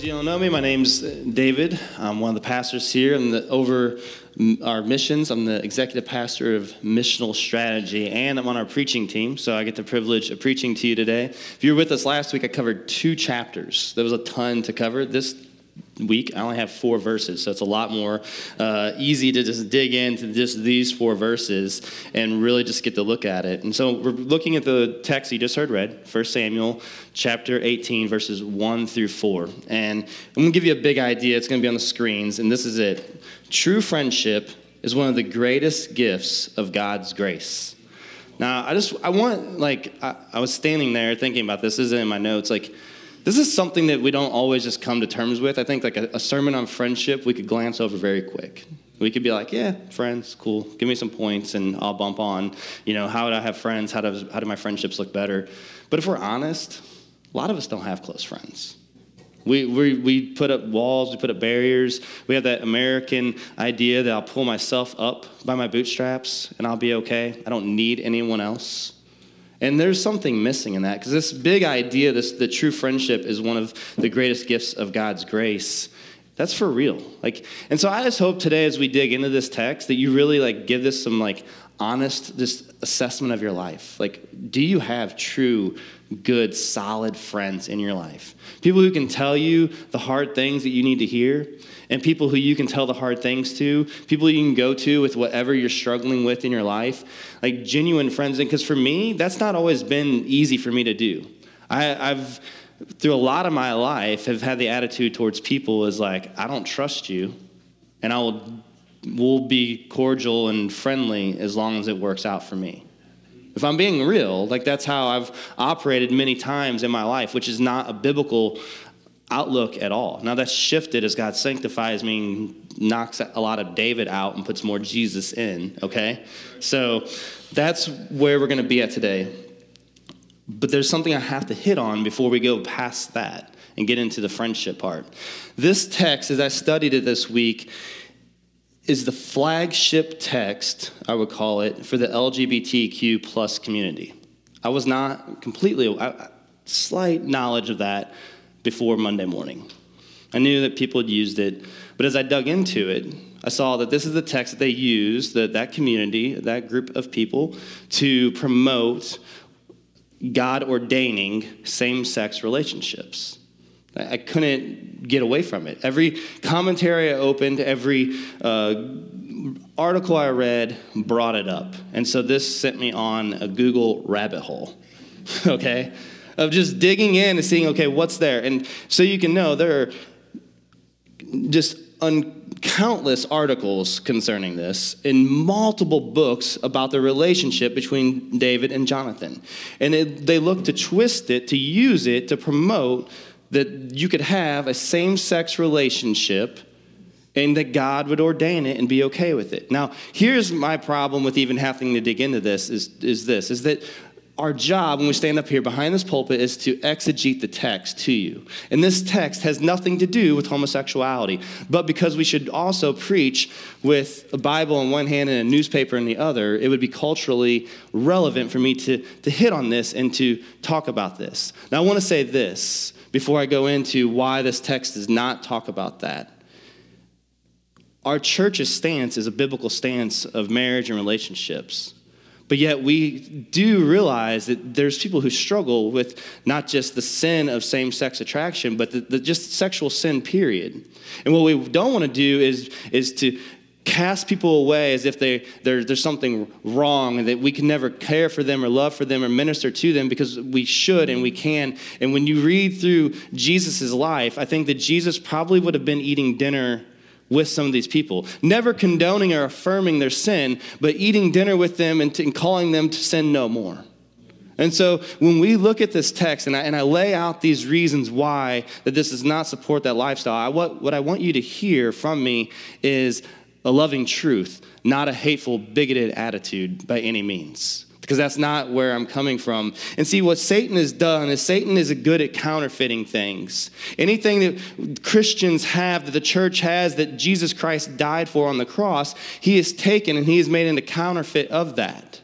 Those you don't know me, my name's uh, David. I'm one of the pastors here. The, over our missions. I'm the executive pastor of missional strategy, and I'm on our preaching team. So I get the privilege of preaching to you today. If you were with us last week, I covered two chapters. There was a ton to cover. This week. I only have four verses, so it's a lot more uh, easy to just dig into just these four verses and really just get to look at it. And so we're looking at the text you just heard read, 1 Samuel chapter 18, verses 1 through 4. And I'm going to give you a big idea. It's going to be on the screens, and this is it. True friendship is one of the greatest gifts of God's grace. Now, I just, I want, like, I, I was standing there thinking about this. This is in my notes. Like, this is something that we don't always just come to terms with. I think like a, a, sermon on friendship we could glance over very quick. We could be like, yeah, friends, cool. Give me some points and I'll bump on. You know, how do I have friends? How do, how do my friendships look better? But if we're honest, a lot of us don't have close friends. We, we, we put up walls, we put up barriers. We have that American idea that I'll pull myself up by my bootstraps and I'll be okay. I don't need anyone else. And there's something missing in that because this big idea, this the true friendship is one of the greatest gifts of God's grace. That's for real. Like, and so I just hope today, as we dig into this text, that you really like give this some like honest just assessment of your life. Like, do you have true, good, solid friends in your life? People who can tell you the hard things that you need to hear, and people who you can tell the hard things to, people you can go to with whatever you're struggling with in your life, like genuine friends. And because for me, that's not always been easy for me to do. I, I've through a lot of my life have had the attitude towards people is like I don't trust you, and I will will be cordial and friendly as long as it works out for me. If I'm being real, like that's how I've operated many times in my life, which is not a biblical outlook at all. Now that's shifted as God sanctifies me, knocks a lot of David out and puts more Jesus in, okay? So that's where we're going to be at today. But there's something I have to hit on before we go past that and get into the friendship part. This text, as I studied it this week, is the flagship text, I would call it, for the LGBTQ plus community. I was not completely, I, slight knowledge of that before Monday morning. I knew that people had used it, but as I dug into it, I saw that this is the text that they use, that, that community, that group of people, to promote God ordaining same sex relationships. I couldn't get away from it. Every commentary I opened, every uh, article I read brought it up. And so this sent me on a Google rabbit hole, okay? Of just digging in and seeing, okay, what's there? And so you can know there are just un- countless articles concerning this in multiple books about the relationship between David and Jonathan. And it, they look to twist it, to use it to promote that you could have a same sex relationship and that God would ordain it and be okay with it. Now, here's my problem with even having to dig into this is, is this is that our job when we stand up here behind this pulpit is to exegete the text to you. And this text has nothing to do with homosexuality. But because we should also preach with a Bible in one hand and a newspaper in the other, it would be culturally relevant for me to, to hit on this and to talk about this. Now, I want to say this before I go into why this text does not talk about that. Our church's stance is a biblical stance of marriage and relationships. But yet, we do realize that there's people who struggle with not just the sin of same sex attraction, but the, the just sexual sin, period. And what we don't want to do is, is to cast people away as if they, there's something wrong and that we can never care for them or love for them or minister to them because we should and we can. And when you read through Jesus' life, I think that Jesus probably would have been eating dinner with some of these people, never condoning or affirming their sin, but eating dinner with them and, t- and calling them to sin no more. And so when we look at this text and I, and I lay out these reasons why that this does not support that lifestyle, I, what, what I want you to hear from me is a loving truth, not a hateful, bigoted attitude by any means because that's not where I'm coming from. And see, what Satan has done is Satan is good at counterfeiting things. Anything that Christians have, that the church has, that Jesus Christ died for on the cross, he has taken and he has made into counterfeit of that.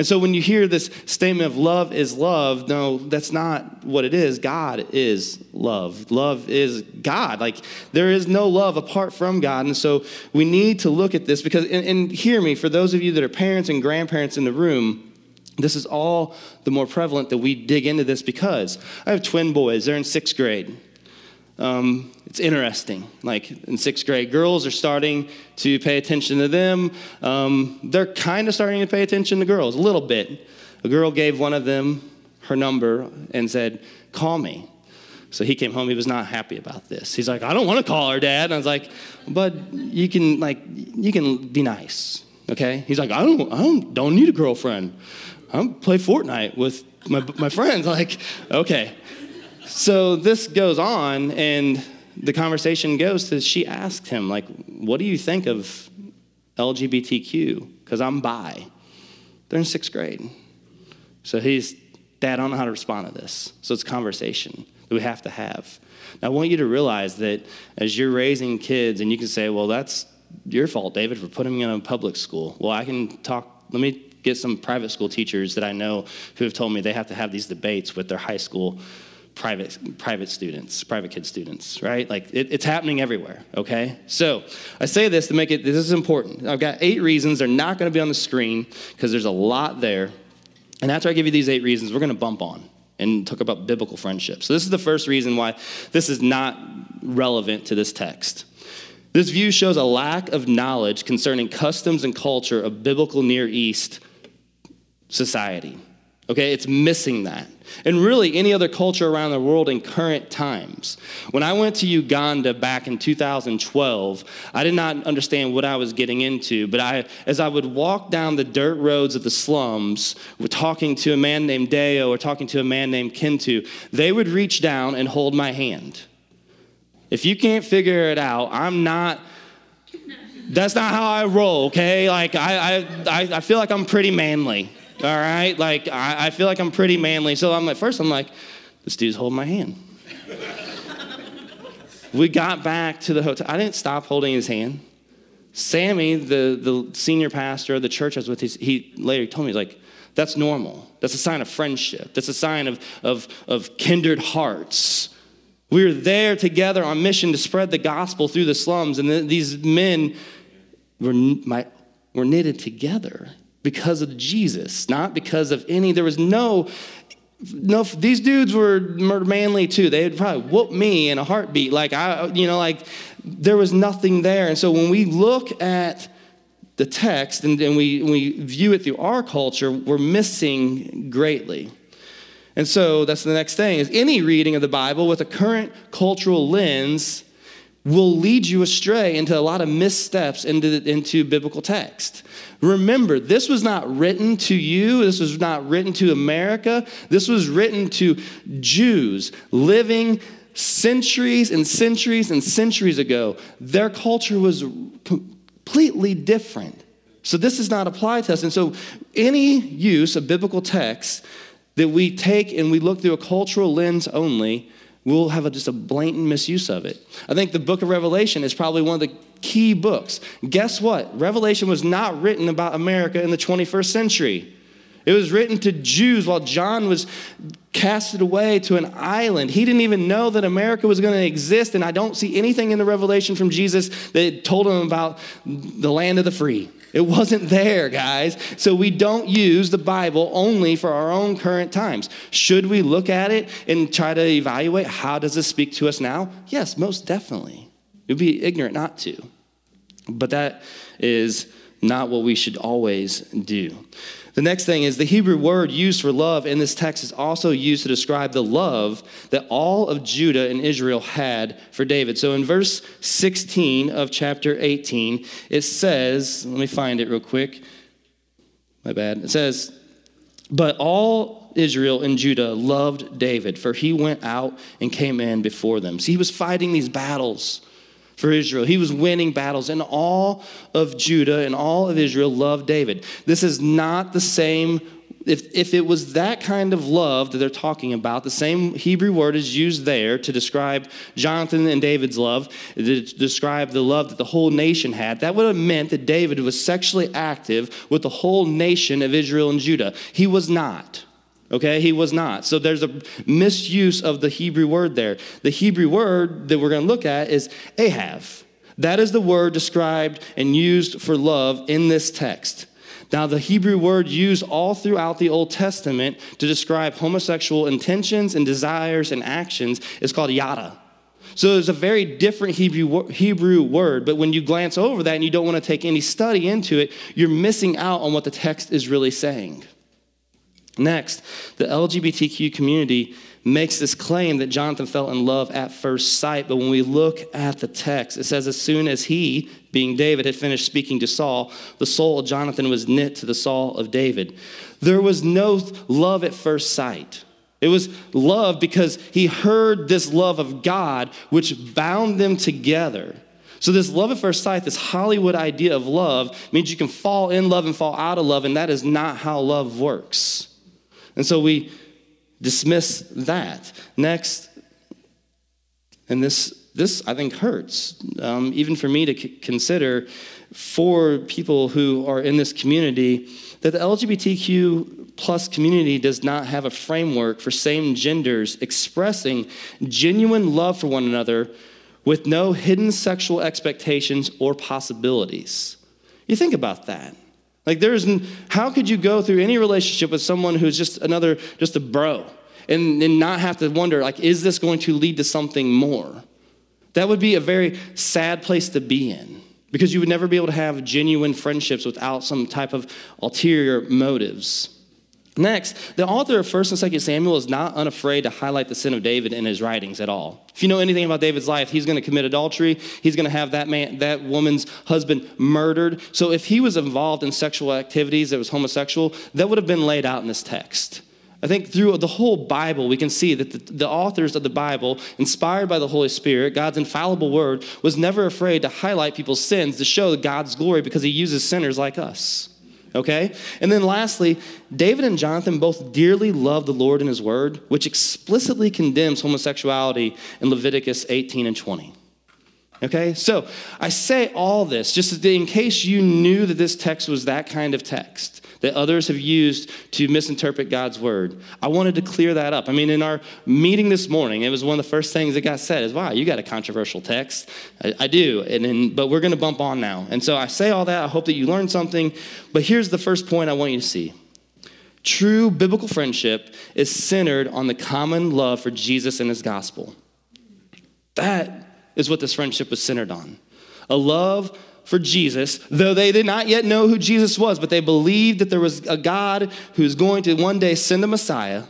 And so when you hear this statement of love is love, no, that's not what it is. God is love. Love is God. Like there is no love apart from God. And so we need to look at this because, and, and hear me, for those of you that are parents and grandparents in the room, this is all the more prevalent that we dig into this because I have twin boys. They're in sixth grade. Um, it's interesting. Like in sixth grade, girls are starting to pay attention to them. Um, they're kind of starting to pay attention to girls, a little bit. A girl gave one of them her number and said, Call me. So he came home. He was not happy about this. He's like, I don't want to call her dad. And I was like, but you can like you can be nice, okay? He's like, I don't I don't, don't need a girlfriend. I'm play Fortnite with my my friends. Like, okay. So this goes on, and the conversation goes to she asked him, like, what do you think of LGBTQ? Because I'm bi. They're in sixth grade. So he's, Dad, I don't know how to respond to this. So it's conversation that we have to have. Now, I want you to realize that as you're raising kids, and you can say, well, that's your fault, David, for putting them in a public school. Well, I can talk, let me get some private school teachers that I know who have told me they have to have these debates with their high school private private students, private kid students, right? Like it, it's happening everywhere. Okay, so I say this to make it. This is important. I've got eight reasons. They're not going to be on the screen because there's a lot there. And after I give you these eight reasons, we're going to bump on and talk about biblical friendship. So this is the first reason why this is not relevant to this text. This view shows a lack of knowledge concerning customs and culture of biblical Near East society. Okay, it's missing that. And really, any other culture around the world in current times. When I went to Uganda back in 2012, I did not understand what I was getting into, but I, as I would walk down the dirt roads of the slums, talking to a man named Deo or talking to a man named Kintu, they would reach down and hold my hand. If you can't figure it out, I'm not that's not how I roll, okay? Like, I, I, I feel like I'm pretty manly all right? Like, I, I feel like I'm pretty manly. So I'm like, first, I'm like, this dude's holding my hand. we got back to the hotel. I didn't stop holding his hand. Sammy, the, the senior pastor of the church I was with, he later told me, he's like, that's normal. That's a sign of friendship. That's a sign of, of, of kindred hearts. We were there together on mission to spread the gospel through the slums, and the, these men were, my, were knitted together because of Jesus, not because of any. There was no, no. These dudes were manly too. They would probably whoop me in a heartbeat. Like I, you know, like there was nothing there. And so when we look at the text and, and we, we view it through our culture, we're missing greatly. And so that's the next thing is any reading of the Bible with a current cultural lens will lead you astray into a lot of missteps into, into biblical text. Remember, this was not written to you, this was not written to America, this was written to Jews living centuries and centuries and centuries ago. Their culture was completely different. So this does not apply to us. And so any use of biblical text that we take and we look through a cultural lens only we'll have a, just a blatant misuse of it. I think the book of Revelation is probably one of the key books. Guess what? Revelation was not written about America in the 21st century. It was written to Jews while John was casted away to an island. He didn't even know that America was going to exist, and I don't see anything in the revelation from Jesus that told him about the land of the free. It wasn't there, guys. So we don't use the Bible only for our own current times. Should we look at it and try to evaluate how does this speak to us now? Yes, most definitely. It would be ignorant not to. But that is not what we should always do. The next thing is the Hebrew word used for love in this text is also used to describe the love that all of Judah and Israel had for David. So in verse 16 of chapter 18, it says, let me find it real quick. My bad. It says, But all Israel and Judah loved David, for he went out and came in before them. So he was fighting these battles for Israel. He was winning battles, and all of Judah and all of Israel loved David. This is not the same. If, if it was that kind of love that they're talking about, the same Hebrew word is used there to describe Jonathan and David's love, to describe the love that the whole nation had, that would have meant that David was sexually active with the whole nation of Israel and Judah. He was not. Okay, he was not. So there's a misuse of the Hebrew word there. The Hebrew word that we're going to look at is Ahav. That is the word described and used for love in this text. Now, the Hebrew word used all throughout the Old Testament to describe homosexual intentions and desires and actions is called yada. So it's a very different Hebrew, Hebrew word, but when you glance over that and you don't want to take any study into it, you're missing out on what the text is really saying. Next, the LGBTQ community makes this claim that Jonathan fell in love at first sight, but when we look at the text, it says, As soon as he, being David, had finished speaking to Saul, the soul of Jonathan was knit to the soul of David. There was no love at first sight. It was love because he heard this love of God, which bound them together. So, this love at first sight, this Hollywood idea of love, means you can fall in love and fall out of love, and that is not how love works. And so we dismiss that. Next, and this, this I think hurts, um, even for me to c- consider for people who are in this community, that the LGBTQ plus community does not have a framework for same genders expressing genuine love for one another with no hidden sexual expectations or possibilities. You think about that. Like there's how could you go through any relationship with someone who's just another just a bro and, and not have to wonder like is this going to lead to something more? That would be a very sad place to be in because you would never be able to have genuine friendships without some type of ulterior motives. Next, the author of 1st and 2nd Samuel is not unafraid to highlight the sin of David in his writings at all. If you know anything about David's life, he's going to commit adultery. He's going to have that man, that woman's husband murdered. So if he was involved in sexual activities that was homosexual, that would have been laid out in this text. I think through the whole Bible, we can see that the, the, authors of the Bible, inspired by the Holy Spirit, God's infallible word, was never afraid to highlight people's sins to show God's glory because he uses sinners like us. Okay? And then lastly, David and Jonathan both dearly love the Lord and his word, which explicitly condemns homosexuality in Leviticus 18 and 20. Okay? So I say all this just in case you knew that this text was that kind of text that others have used to misinterpret God's word. I wanted to clear that up. I mean, in our meeting this morning, it was one of the first things that got said is, wow, you got a controversial text. I, I do, and, and, but we're going to bump on now. And so I say all that. I hope that you learned something. But here's the first point I want you to see. True biblical friendship is centered on the common love for Jesus and his gospel. That is what this friendship was centered on. A love for Jesus, though they did not yet know who Jesus was, but they believed that there was a God who's going to one day send a Messiah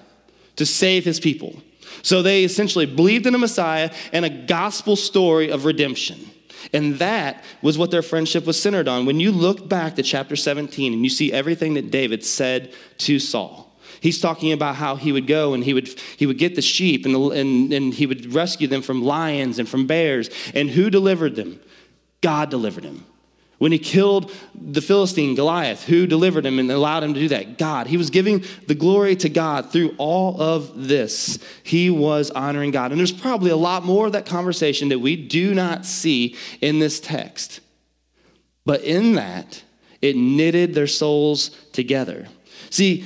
to save his people. So they essentially believed in a Messiah and a gospel story of redemption. And that was what their friendship was centered on. When you look back to chapter 17 and you see everything that David said to Saul, He's talking about how he would go and he would, he would get the sheep and, the, and, and he would rescue them from lions and from bears. And who delivered them? God delivered him. When he killed the Philistine, Goliath, who delivered him and allowed him to do that? God. He was giving the glory to God through all of this. He was honoring God. And there's probably a lot more of that conversation that we do not see in this text. But in that, it knitted their souls together. See,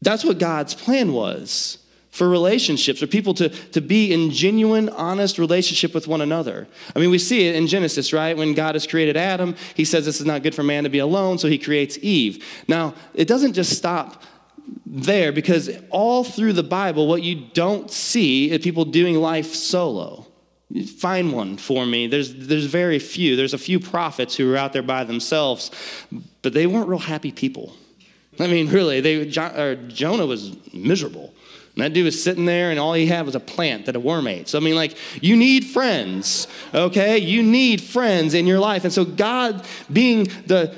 that's what God's plan was for relationships, for people to, to be in genuine, honest relationship with one another. I mean, we see it in Genesis, right? When God has created Adam, he says this is not good for man to be alone, so he creates Eve. Now, it doesn't just stop there because all through the Bible, what you don't see is people doing life solo. Find one for me. There's, there's very few. There's a few prophets who are out there by themselves, but they weren't real happy people. I mean, really, they, Jonah was miserable. And that dude was sitting there, and all he had was a plant that a worm ate. So, I mean, like, you need friends, okay? You need friends in your life. And so, God, being the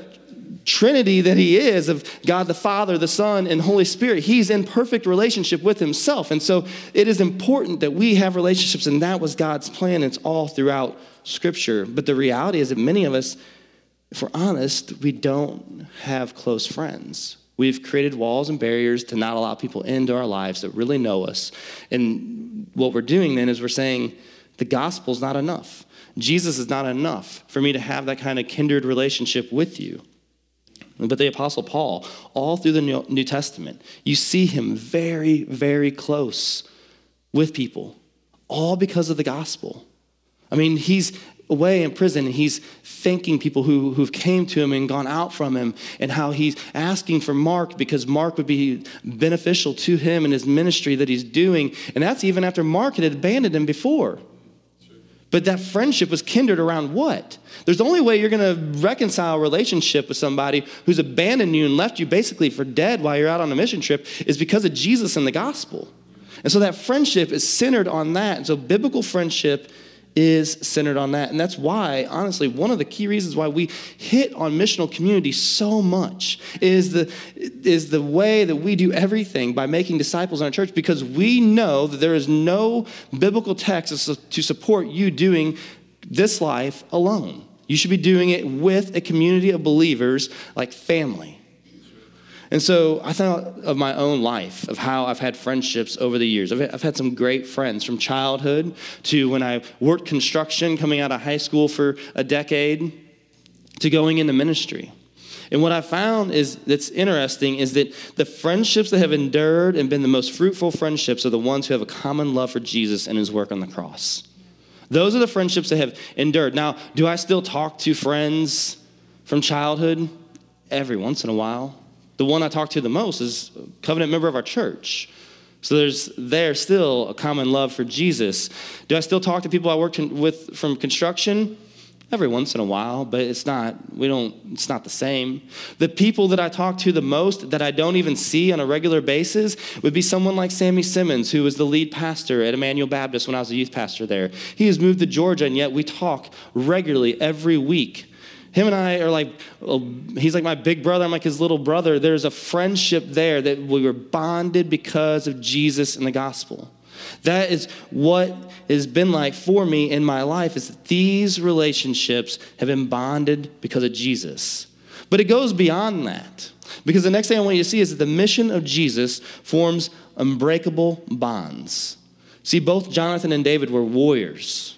Trinity that He is of God the Father, the Son, and Holy Spirit, He's in perfect relationship with Himself. And so, it is important that we have relationships, and that was God's plan. It's all throughout Scripture. But the reality is that many of us, if we're honest, we don't have close friends. We've created walls and barriers to not allow people into our lives that really know us. And what we're doing then is we're saying the gospel's not enough. Jesus is not enough for me to have that kind of kindred relationship with you. But the Apostle Paul, all through the New Testament, you see him very, very close with people, all because of the gospel. I mean, he's away in prison and he's thanking people who, who've came to him and gone out from him and how he's asking for mark because mark would be beneficial to him and his ministry that he's doing and that's even after mark had abandoned him before. But that friendship was kindred around what? There's the only way you're going to reconcile a relationship with somebody who's abandoned you and left you basically for dead while you're out on a mission trip is because of jesus and the gospel. And so that friendship is centered on that. And so biblical friendship is centered on that. And that's why, honestly, one of the key reasons why we hit on missional community so much is the, is the way that we do everything by making disciples in our church because we know that there is no biblical text to support you doing this life alone. You should be doing it with a community of believers like family. And so I thought of my own life, of how I've had friendships over the years. I've, had some great friends from childhood to when I worked construction coming out of high school for a decade to going into ministry. And what I found is that's interesting is that the friendships that have endured and been the most fruitful friendships are the ones who have a common love for Jesus and his work on the cross. Those are the friendships that have endured. Now, do I still talk to friends from childhood? Every once in a while. The one I talk to the most is a covenant member of our church. So there's there still a common love for Jesus. Do I still talk to people I worked with from construction? Every once in a while, but it's not, we don't, it's not the same. The people that I talk to the most that I don't even see on a regular basis would be someone like Sammy Simmons, who was the lead pastor at Emmanuel Baptist when I was a youth pastor there. He has moved to Georgia, and yet we talk regularly every week him and I are like, he's like my big brother, I'm like his little brother. There's a friendship there that we were bonded because of Jesus and the gospel. That is what has been like for me in my life is that these relationships have been bonded because of Jesus. But it goes beyond that. Because the next thing I want you to see is that the mission of Jesus forms unbreakable bonds. See, both Jonathan and David were warriors.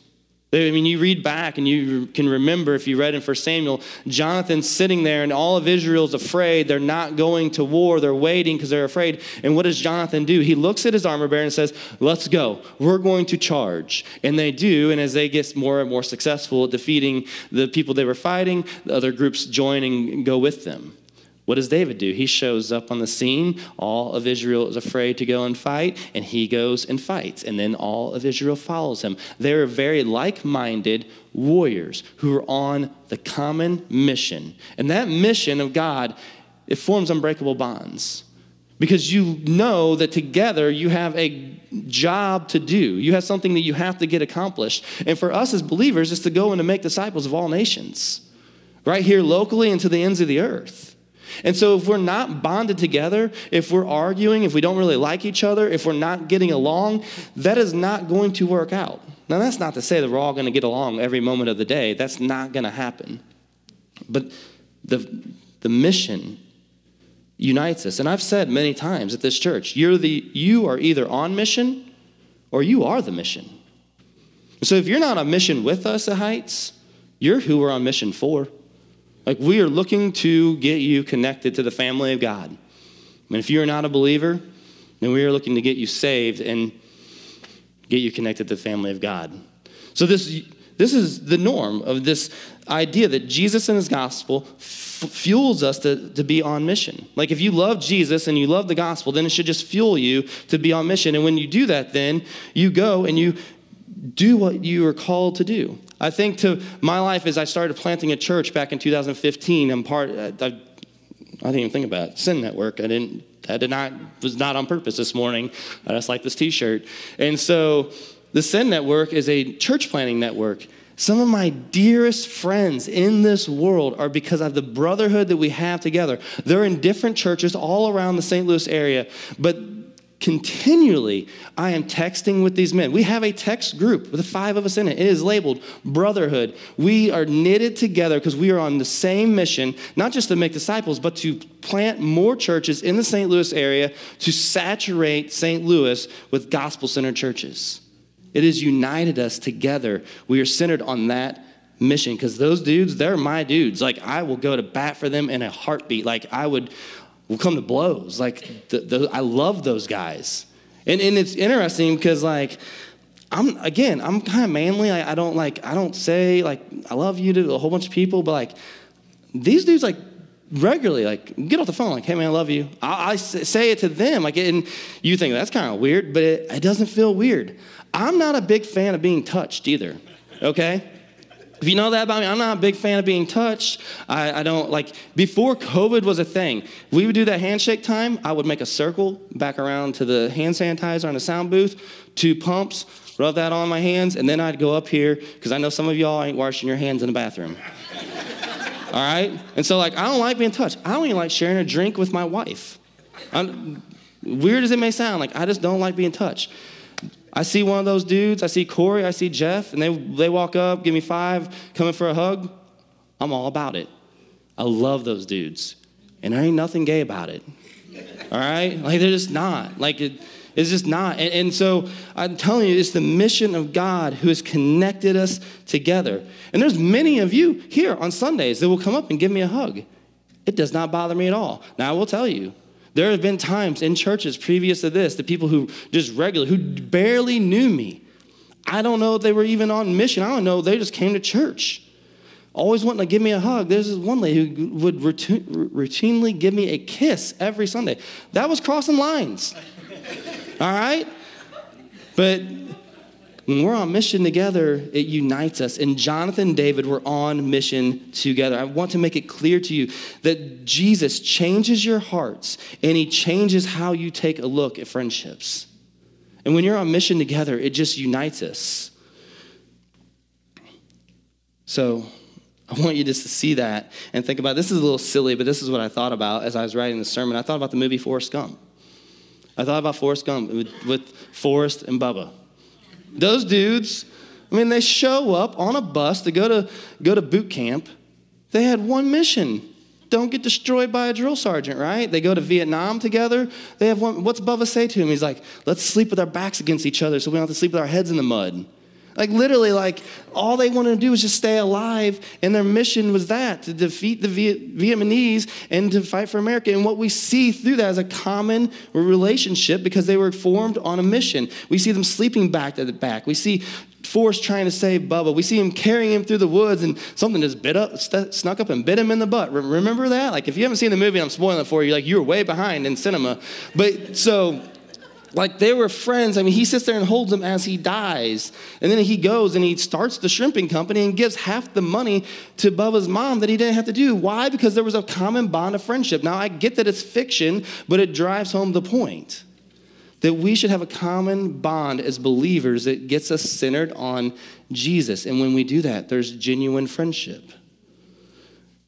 I mean, you read back and you can remember if you read in 1 Samuel, Jonathan sitting there and all of Israel's afraid. They're not going to war. They're waiting because they're afraid. And what does Jonathan do? He looks at his armor bearer and says, Let's go. We're going to charge. And they do. And as they get more and more successful at defeating the people they were fighting, the other groups join and go with them. What does David do? He shows up on the scene. All of Israel is afraid to go and fight, and he goes and fights. And then all of Israel follows him. They're very like minded warriors who are on the common mission. And that mission of God, it forms unbreakable bonds. Because you know that together you have a job to do. You have something that you have to get accomplished. And for us as believers, is to go and to make disciples of all nations, right here locally and to the ends of the earth. And so, if we're not bonded together, if we're arguing, if we don't really like each other, if we're not getting along, that is not going to work out. Now, that's not to say that we're all going to get along every moment of the day. That's not going to happen. But the, the mission unites us. And I've said many times at this church, you're the, you are either on mission or you are the mission. So if you're not on mission with us at Heights, you're who we're on mission for. Like, we are looking to get you connected to the family of God. And if you're not a believer, then we are looking to get you saved and get you connected to the family of God. So, this, this is the norm of this idea that Jesus and his gospel f- fuels us to, to be on mission. Like, if you love Jesus and you love the gospel, then it should just fuel you to be on mission. And when you do that, then you go and you do what you are called to do. I think to my life as I started planting a church back in 2015, I'm part, uh, I, I didn't even think about it. Send Network. I didn't. That did not was not on purpose this morning. I just like this T-shirt. And so, the Send Network is a church planning network. Some of my dearest friends in this world are because of the brotherhood that we have together. They're in different churches all around the St. Louis area, but continually I am texting with these men. We have a text group with the five of us in it. It is labeled Brotherhood. We are knitted together because we are on the same mission, not just to make disciples, but to plant more churches in the St. Louis area to saturate St. Louis with gospel centered churches. It has united us together. We are centered on that mission because those dudes, they're my dudes. Like, I will go to bat for them in a heartbeat. Like, I would will come to blows. Like, the, the, I love those guys. And, and it's interesting because, like, I'm again, I'm kind of manly. I, I don't like, I don't say like I love you to a whole bunch of people, but like these dudes like regularly like get off the phone like hey man i love you i, I say it to them like and you think that's kind of weird but it, it doesn't feel weird I'm not a big fan of being touched either, okay? If you know that about me, I'm not a big fan of being touched. I, I, don't like, before COVID was a thing, we would do that handshake time. I would make a circle back around to the hand sanitizer on the sound booth, two pumps, rub that on my hands, and then I'd go up here because I know some of y'all ain't washing your hands in the bathroom. All right? And so, like, I don't like being touched. I don't even like sharing a drink with my wife. I'm, weird as it may sound, like, I just don't like being touched. I see one of those dudes, I see Corey, I see Jeff, and they, they walk up, give me five, coming for a hug. I'm all about it. I love those dudes. And there ain't nothing gay about it. All right? Like, they're just not. Like, it, it's just not. And, and, so I'm telling you, it's the mission of God who has connected us together. And there's many of you here on Sundays that will come up and give me a hug. It does not bother me at all. Now, I will tell you, there have been times in churches previous to this, the people who just regular, who barely knew me. I don't know if they were even on mission. I don't know. They just came to church. Always wanting to give me a hug. There's this one lady who would routinely give me a kiss every Sunday. That was crossing lines. All right? But when we're on mission together, it unites us. And Jonathan and David were on mission together. I want to make it clear to you that Jesus changes your hearts and he changes how you take a look at friendships. And when you're on mission together, it just unites us. So I want you just to see that and think about this is a little silly, but this is what I thought about as I was writing the sermon. I thought about the movie Forrest Gump. I thought about Forrest Gump with, with Forrest and Bubba. Those dudes, I mean, they show up on a bus to go to, go to boot camp. They had one mission don't get destroyed by a drill sergeant, right? They go to Vietnam together. They have one. What's Bubba say to him? He's like, let's sleep with our backs against each other so we don't have to sleep with our heads in the mud. Like literally, like all they wanted to do was just stay alive, and their mission was that to defeat the Viet- Vietnamese and to fight for America. And what we see through that is a common relationship because they were formed on a mission. We see them sleeping back to the back. We see Forrest trying to save Bubba. We see him carrying him through the woods, and something just bit up, st- snuck up and bit him in the butt. Remember that? Like if you haven't seen the movie, I'm spoiling it for you. Like you were way behind in cinema, but so like they were friends. I mean, he sits there and holds him as he dies. And then he goes and he starts the shrimping company and gives half the money to Bubba's mom that he didn't have to do. Why? Because there was a common bond of friendship. Now, I get that it's fiction, but it drives home the point that we should have a common bond as believers that gets us centered on Jesus. And when we do that, there's genuine friendship.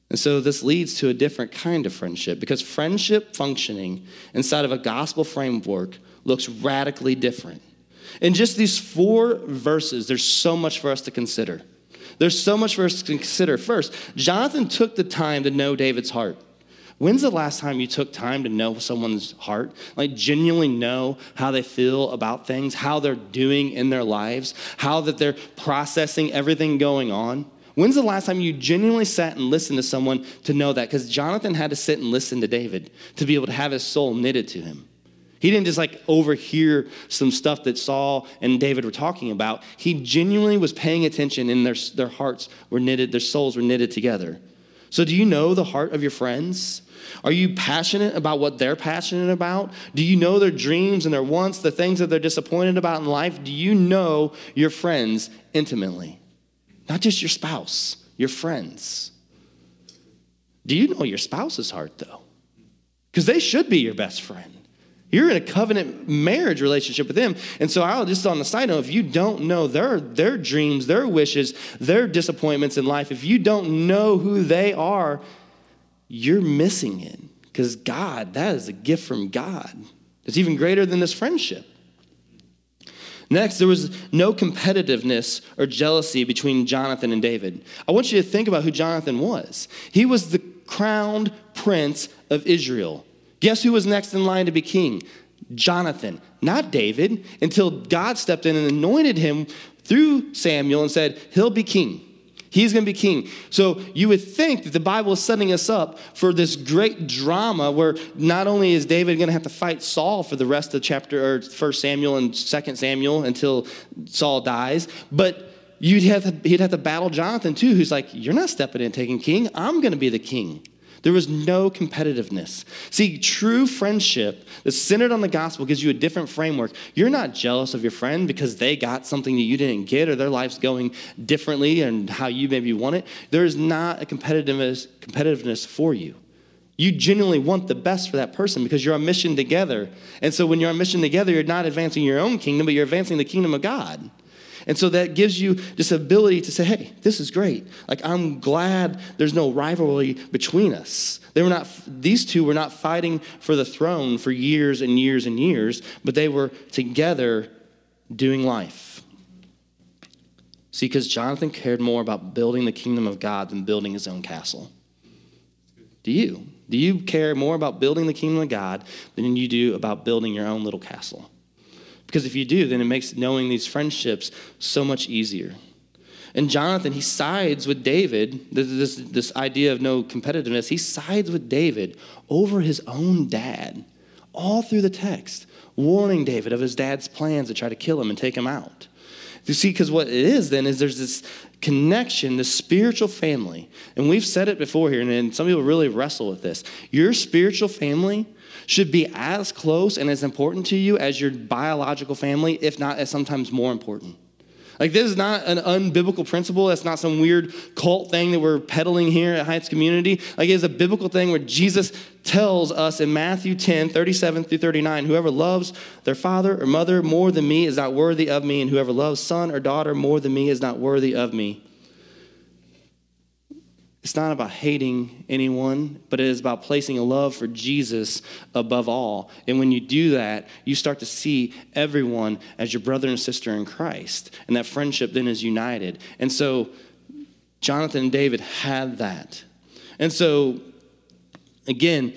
And so this leads to a different kind of friendship because friendship functioning inside of a gospel framework looks radically different. In just these four verses, there's so much for us to consider. There's so much for us to consider. First, Jonathan took the time to know David's heart. When's the last time you took time to know someone's heart? Like genuinely know how they feel about things, how they're doing in their lives, how that they're processing everything going on? When's the last time you genuinely sat and listened to someone to know that? Because Jonathan had to sit and listen to David to be able to have his soul knitted to him. He didn't just like overhear some stuff that Saul and David were talking about. He genuinely was paying attention and their, their hearts were knitted, their souls were knitted together. So, do you know the heart of your friends? Are you passionate about what they're passionate about? Do you know their dreams and their wants, the things that they're disappointed about in life? Do you know your friends intimately? Not just your spouse, your friends. Do you know your spouse's heart, though? because they should be your best friend. You're in a covenant marriage relationship with them. And so I'll just on the side note, if you don't know their their dreams, their wishes, their disappointments in life, if you don't know who they are, you're missing it. Because God, that is a gift from God. It's even greater than this friendship. Next, there was no competitiveness or jealousy between Jonathan and David. I want you to think about who Jonathan was. He was the crowned prince of Israel. Guess who was next in line to be king? Jonathan, not David, until God stepped in and anointed him through Samuel and said, He'll be king. He's going to be king. So you would think that the Bible is setting us up for this great drama where not only is David going to have to fight Saul for the rest of chapter or First Samuel and Second Samuel until Saul dies, but you'd have to, he'd have to battle Jonathan too, who's like, "You're not stepping in taking king. I'm going to be the king." There was no competitiveness. See, true friendship that's centered on the gospel gives you a different framework. You're not jealous of your friend because they got something that you didn't get or their life's going differently and how you maybe want it. There is not a competitiveness, competitiveness for you. You genuinely want the best for that person because you're on mission together. And so when you're on mission together, you're not advancing your own kingdom, but you're advancing the kingdom of God. And so that gives you this ability to say, hey, this is great. Like, I'm glad there's no rivalry between us. They were not, these two were not fighting for the throne for years and years and years, but they were together doing life. See, because Jonathan cared more about building the kingdom of God than building his own castle. Do you? Do you care more about building the kingdom of God than you do about building your own little castle? Because if you do, then it makes knowing these friendships so much easier. And Jonathan, he sides with David, this, this idea of no competitiveness, he sides with David over his own dad, all through the text, warning David of his dad's plans to try to kill him and take him out. You see, because what it is then is there's this connection, this spiritual family. And we've said it before here, and some people really wrestle with this. Your spiritual family should be as close and as important to you as your biological family, if not as sometimes more important. Like, this is not an unbiblical principle. That's not some weird cult thing that we're peddling here at Heights Community. Like, it's a biblical thing where Jesus tells us in Matthew 10, 37 through 39 whoever loves their father or mother more than me is not worthy of me, and whoever loves son or daughter more than me is not worthy of me. It's not about hating anyone, but it is about placing a love for Jesus above all. And when you do that, you start to see everyone as your brother and sister in Christ. And that friendship then is united. And so Jonathan and David had that. And so, again,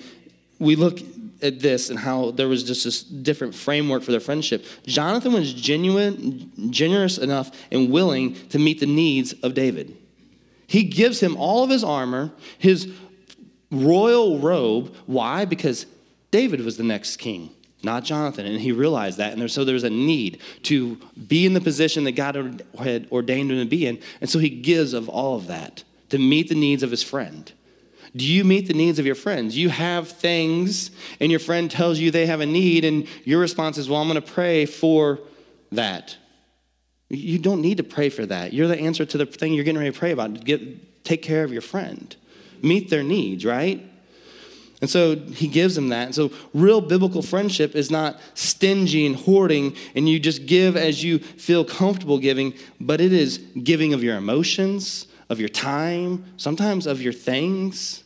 we look at this and how there was just this different framework for their friendship. Jonathan was genuine, generous enough and willing to meet the needs of David. He gives him all of his armor, his royal robe. Why? Because David was the next king, not Jonathan. And he realized that. And so there was a need to be in the position that God had ordained him to be in. And so he gives of all of that to meet the needs of his friend. Do you meet the needs of your friends? You have things, and your friend tells you they have a need, and your response is, Well, I'm going to pray for that. You don't need to pray for that. You're the answer to the thing you're getting ready to pray about. Get, take care of your friend, meet their needs, right? And so he gives them that. And so real biblical friendship is not stingy and hoarding and you just give as you feel comfortable giving, but it is giving of your emotions, of your time, sometimes of your things,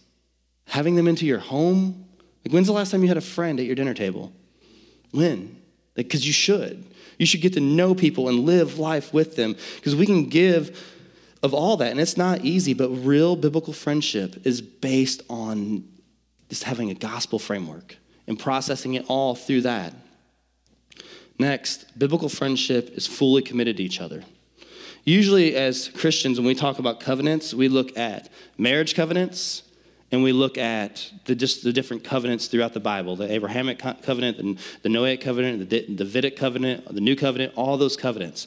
having them into your home. Like when's the last time you had a friend at your dinner table? When? Because like, you should. You should get to know people and live life with them because we can give of all that. And it's not easy, but real biblical friendship is based on just having a gospel framework and processing it all through that. Next, biblical friendship is fully committed to each other. Usually, as Christians, when we talk about covenants, we look at marriage covenants, and we look at the, just the different covenants throughout the Bible the Abrahamic covenant, the, the Noahic covenant, the Davidic covenant, the New covenant, all those covenants.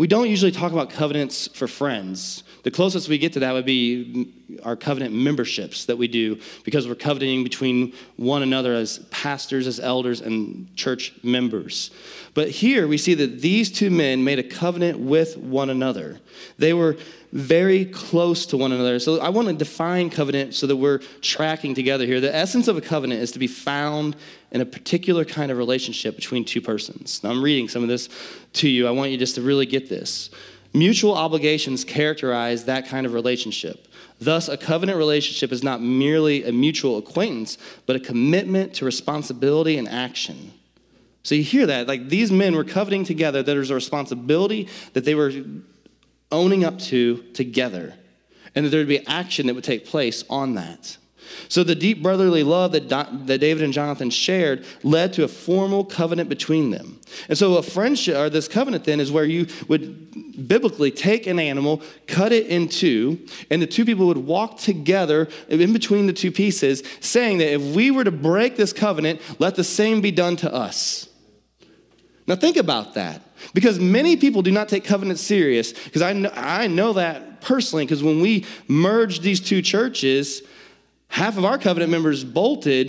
We don't usually talk about covenants for friends. The closest we get to that would be our covenant memberships that we do because we're covenanting between one another as pastors, as elders, and church members. But here we see that these two men made a covenant with one another. They were very close to one another. So I want to define covenant so that we're tracking together here. The essence of a covenant is to be found in a particular kind of relationship between two persons. Now I'm reading some of this to you. I want you just to really get this. Mutual obligations characterize that kind of relationship. Thus, a covenant relationship is not merely a mutual acquaintance, but a commitment to responsibility and action. So you hear that? Like these men were coveting together, that there's a responsibility that they were owning up to together, and that there would be action that would take place on that. So the deep brotherly love that, that David and Jonathan shared led to a formal covenant between them. And so a friendship, or this covenant then, is where you would biblically take an animal, cut it in two, and the two people would walk together in between the two pieces, saying that if we were to break this covenant, let the same be done to us. Now think about that. Because many people do not take covenant serious, because I know, I know that personally, because when we merged these two churches, half of our covenant members bolted,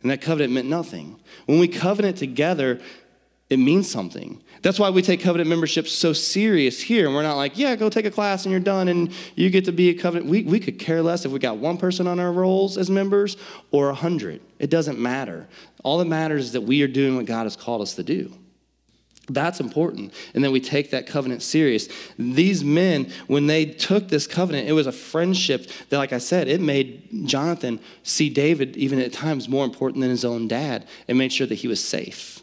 and that covenant meant nothing. When we covenant together, it means something. That's why we take covenant membership so serious here. And we're not like, yeah, go take a class and you're done and you get to be a covenant. We, we could care less if we got one person on our rolls as members or a hundred. It doesn't matter. All that matters is that we are doing what God has called us to do. That's important. And then we take that covenant serious. These men, when they took this covenant, it was a friendship that, like I said, it made Jonathan see David, even at times, more important than his own dad and made sure that he was safe.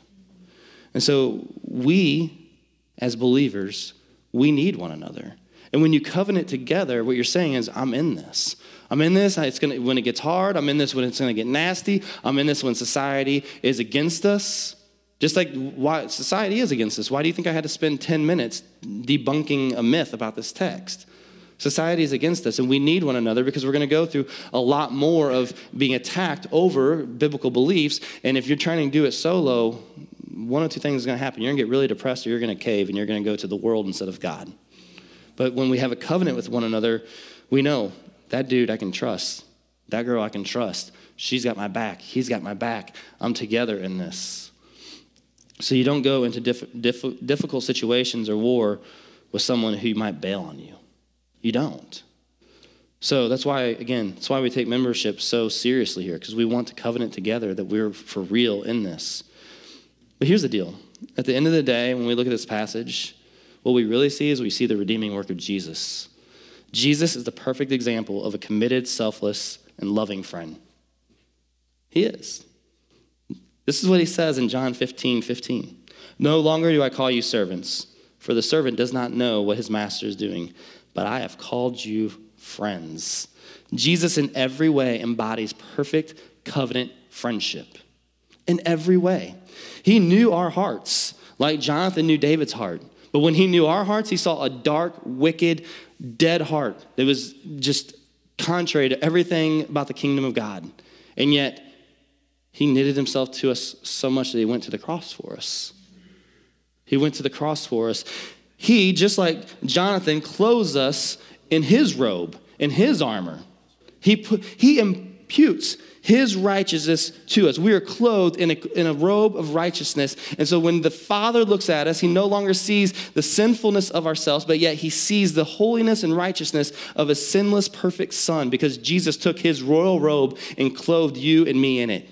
And so we, as believers, we need one another. And when you covenant together, what you're saying is, I'm in this. I'm in this it's gonna, when it gets hard. I'm in this when it's going to get nasty. I'm in this when society is against us. Just like why society is against us. Why do you think I had to spend 10 minutes debunking a myth about this text? Society is against us, and we need one another because we're going to go through a lot more of being attacked over biblical beliefs. And if you're trying to do it solo, one of two things is going to happen. You're going to get really depressed, or you're going to cave, and you're going to go to the world instead of God. But when we have a covenant with one another, we know that dude I can trust. That girl I can trust. She's got my back. He's got my back. I'm together in this. So you don't go into diff- diff- difficult situations or war with someone who might bail on you. You don't. So that's why, again, that's why we take membership so seriously here, because we want to covenant together that we're for real in this. But here's the deal at the end of the day, when we look at this passage, what we really see is we see the redeeming work of Jesus. Jesus is the perfect example of a committed, selfless, and loving friend. He is. This is what he says in John 15 15. No longer do I call you servants, for the servant does not know what his master is doing, but I have called you friends. Jesus, in every way, embodies perfect covenant friendship. In every way. He knew our hearts, like Jonathan knew David's heart. But when he knew our hearts, he saw a dark, wicked, dead heart that was just contrary to everything about the kingdom of God. And yet, he knitted himself to us so much that he went to the cross for us. He went to the cross for us. He, just like Jonathan, clothes us in his robe, in his armor. He, put, he imputes his righteousness to us. We are clothed in a, in a robe of righteousness. And so when the Father looks at us, he no longer sees the sinfulness of ourselves, but yet he sees the holiness and righteousness of a sinless, perfect Son because Jesus took his royal robe and clothed you and me in it.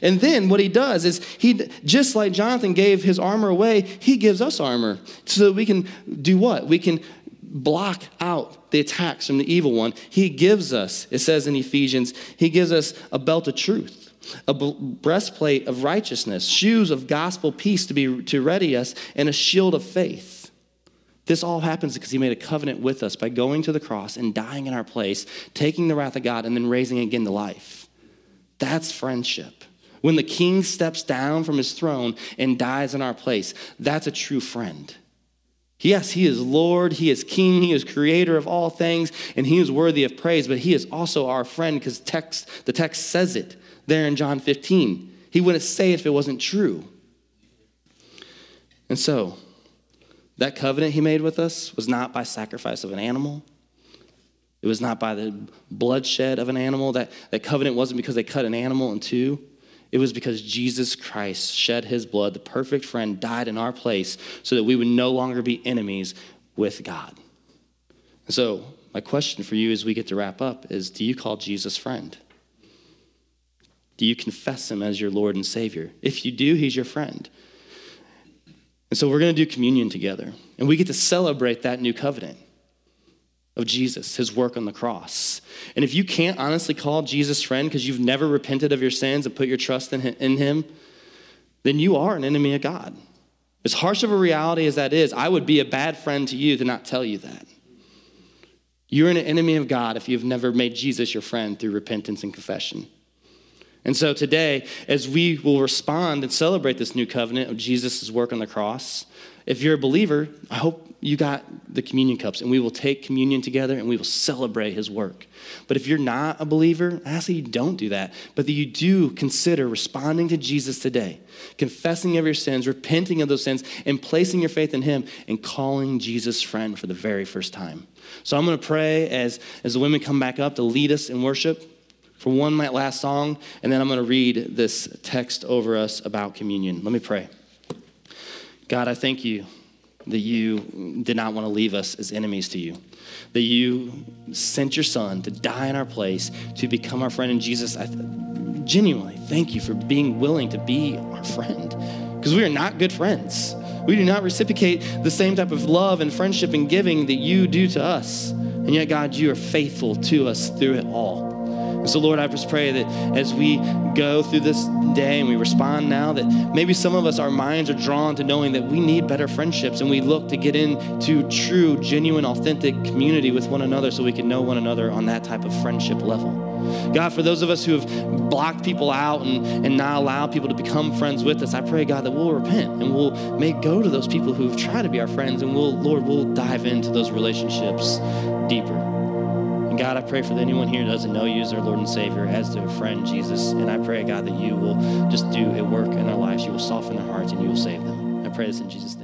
And then what he does is he just like Jonathan gave his armor away, he gives us armor so that we can do what? We can block out the attacks from the evil one. He gives us, it says in Ephesians, he gives us a belt of truth, a breastplate of righteousness, shoes of gospel peace to be to ready us, and a shield of faith. This all happens because he made a covenant with us by going to the cross and dying in our place, taking the wrath of God, and then raising again to life. That's friendship. When the king steps down from his throne and dies in our place, that's a true friend. Yes, he is Lord, he is King, he is creator of all things, and he is worthy of praise, but he is also our friend because text, the text says it there in John 15. He wouldn't say it if it wasn't true. And so, that covenant he made with us was not by sacrifice of an animal. It was not by the bloodshed of an animal. That, that covenant wasn't because they cut an animal in two. It was because Jesus Christ shed his blood, the perfect friend died in our place so that we would no longer be enemies with God. So, my question for you as we get to wrap up is do you call Jesus friend? Do you confess him as your Lord and Savior? If you do, he's your friend. And so we're going to do communion together. And we get to celebrate that new covenant of Jesus, his work on the cross. And if you can't honestly call Jesus friend because you've never repented of your sins and put your trust in him, then you are an enemy of God. As harsh of a reality as that is, I would be a bad friend to you to not tell you that. You're an enemy of God if you've never made Jesus your friend through repentance and confession. And so today, as we will respond and celebrate this new covenant of Jesus' work on the cross, if you're a believer, I hope you got the communion cups and we will take communion together and we will celebrate his work. But if you're not a believer, I ask that you don't do that, but that you do consider responding to Jesus today, confessing of your sins, repenting of those sins, and placing your faith in him and calling Jesus friend for the very first time. So I'm going to pray as, as the women come back up to lead us in worship for one last song, and then I'm going to read this text over us about communion. Let me pray. God, I thank you that you did not want to leave us as enemies to you, that you sent your son to die in our place, to become our friend in Jesus. I genuinely thank you for being willing to be our friend because we are not good friends. We do not reciprocate the same type of love and friendship and giving that you do to us. And yet, God, you are faithful to us through it all. So, Lord, I just pray that as we go through this day and we respond now, that maybe some of us, our minds are drawn to knowing that we need better friendships and we look to get into true, genuine, authentic community with one another so we can know one another on that type of friendship level. God, for those of us who have blocked people out and, and not allowed people to become friends with us, I pray, God, that we'll repent and we'll make go to those people who've tried to be our friends and we'll, Lord, we'll dive into those relationships deeper. And God, I pray for anyone here who doesn't know you as their Lord and Savior, as their friend Jesus. And I pray, God, that you will just do a work in their lives. You will soften their hearts and you will save them. I pray this in Jesus' name.